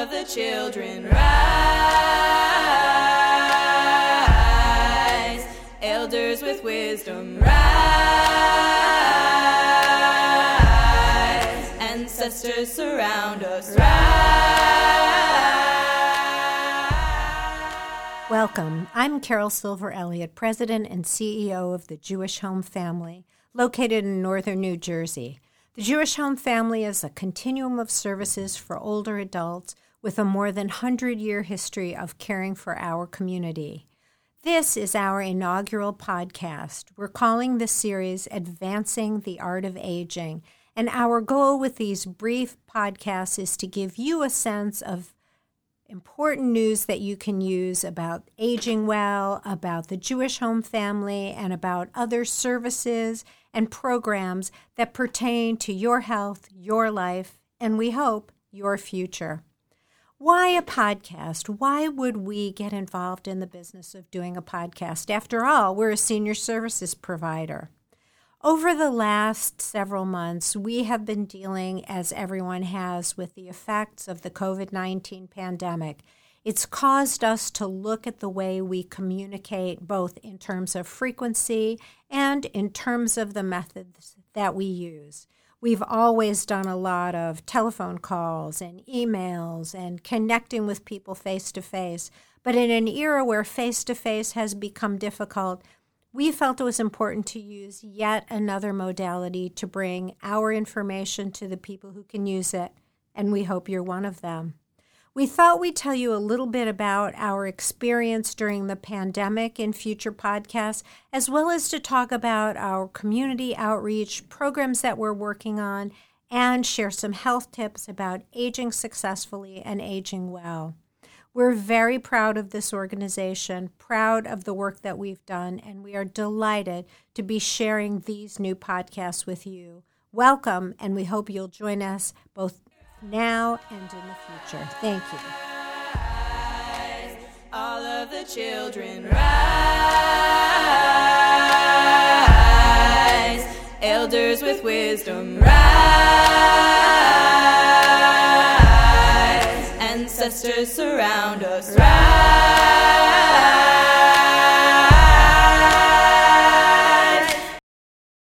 of the children rise. Elders with wisdom rise. Ancestors surround us rise. Welcome. I'm Carol Silver Elliott, President and CEO of the Jewish Home Family, located in northern New Jersey. The Jewish Home Family is a continuum of services for older adults with a more than 100 year history of caring for our community. This is our inaugural podcast. We're calling this series Advancing the Art of Aging. And our goal with these brief podcasts is to give you a sense of important news that you can use about aging well, about the Jewish home family, and about other services and programs that pertain to your health, your life, and we hope your future. Why a podcast? Why would we get involved in the business of doing a podcast? After all, we're a senior services provider. Over the last several months, we have been dealing, as everyone has, with the effects of the COVID 19 pandemic. It's caused us to look at the way we communicate, both in terms of frequency and in terms of the methods that we use. We've always done a lot of telephone calls and emails and connecting with people face to face. But in an era where face to face has become difficult, we felt it was important to use yet another modality to bring our information to the people who can use it, and we hope you're one of them. We thought we'd tell you a little bit about our experience during the pandemic in future podcasts, as well as to talk about our community outreach programs that we're working on and share some health tips about aging successfully and aging well. We're very proud of this organization, proud of the work that we've done, and we are delighted to be sharing these new podcasts with you. Welcome, and we hope you'll join us both now and in the future. Thank you. All of the children rise, elders with wisdom rise, ancestors surround us rise.